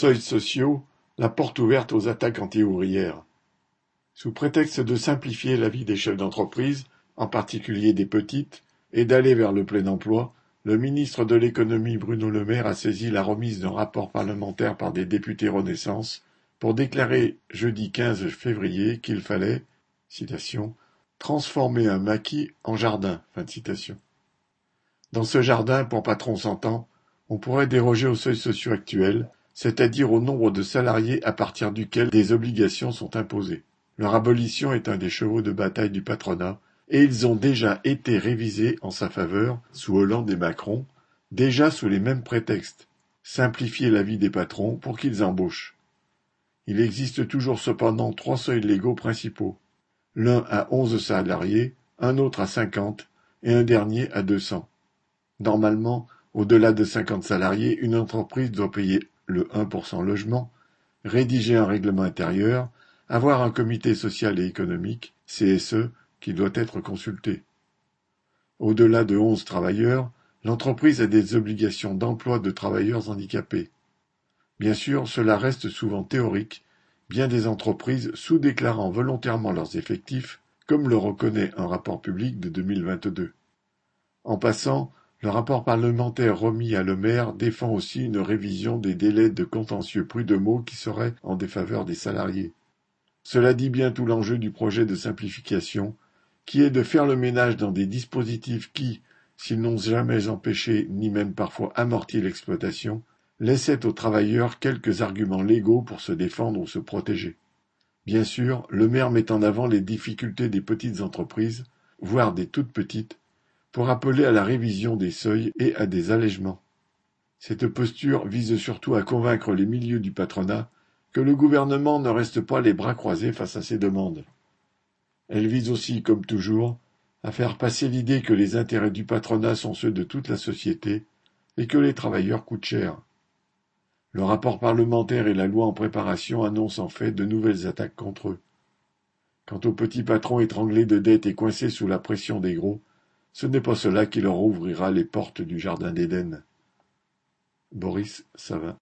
Seuils sociaux, la porte ouverte aux attaques anti-ouvrières. Sous prétexte de simplifier la vie des chefs d'entreprise, en particulier des petites, et d'aller vers le plein emploi, le ministre de l'économie Bruno Le Maire a saisi la remise d'un rapport parlementaire par des députés Renaissance pour déclarer jeudi 15 février qu'il fallait transformer un maquis en jardin. Dans ce jardin, pour patron s'entend, on pourrait déroger aux seuils sociaux actuels, c'est-à-dire au nombre de salariés à partir duquel des obligations sont imposées. Leur abolition est un des chevaux de bataille du patronat, et ils ont déjà été révisés en sa faveur sous Hollande et Macron, déjà sous les mêmes prétextes. Simplifier la vie des patrons pour qu'ils embauchent. Il existe toujours cependant trois seuils légaux principaux. L'un à onze salariés, un autre à cinquante et un dernier à deux cents. Normalement, au-delà de cinquante salariés, une entreprise doit payer le 1% logement, rédiger un règlement intérieur, avoir un comité social et économique, CSE, qui doit être consulté. Au-delà de onze travailleurs, l'entreprise a des obligations d'emploi de travailleurs handicapés. Bien sûr, cela reste souvent théorique, bien des entreprises sous-déclarant volontairement leurs effectifs, comme le reconnaît un rapport public de 2022. En passant, le rapport parlementaire remis à Le Maire défend aussi une révision des délais de contentieux prud'homaux qui seraient en défaveur des salariés. Cela dit bien tout l'enjeu du projet de simplification, qui est de faire le ménage dans des dispositifs qui, s'ils n'ont jamais empêché ni même parfois amorti l'exploitation, laissait aux travailleurs quelques arguments légaux pour se défendre ou se protéger. Bien sûr, le maire met en avant les difficultés des petites entreprises, voire des toutes petites, pour appeler à la révision des seuils et à des allègements. Cette posture vise surtout à convaincre les milieux du patronat que le gouvernement ne reste pas les bras croisés face à ces demandes. Elle vise aussi, comme toujours, à faire passer l'idée que les intérêts du patronat sont ceux de toute la société et que les travailleurs coûtent cher. Le rapport parlementaire et la loi en préparation annoncent en fait de nouvelles attaques contre eux. Quant aux petits patrons étranglés de dettes et coincés sous la pression des gros, ce n'est pas cela qui leur ouvrira les portes du jardin d'Éden. Boris Savin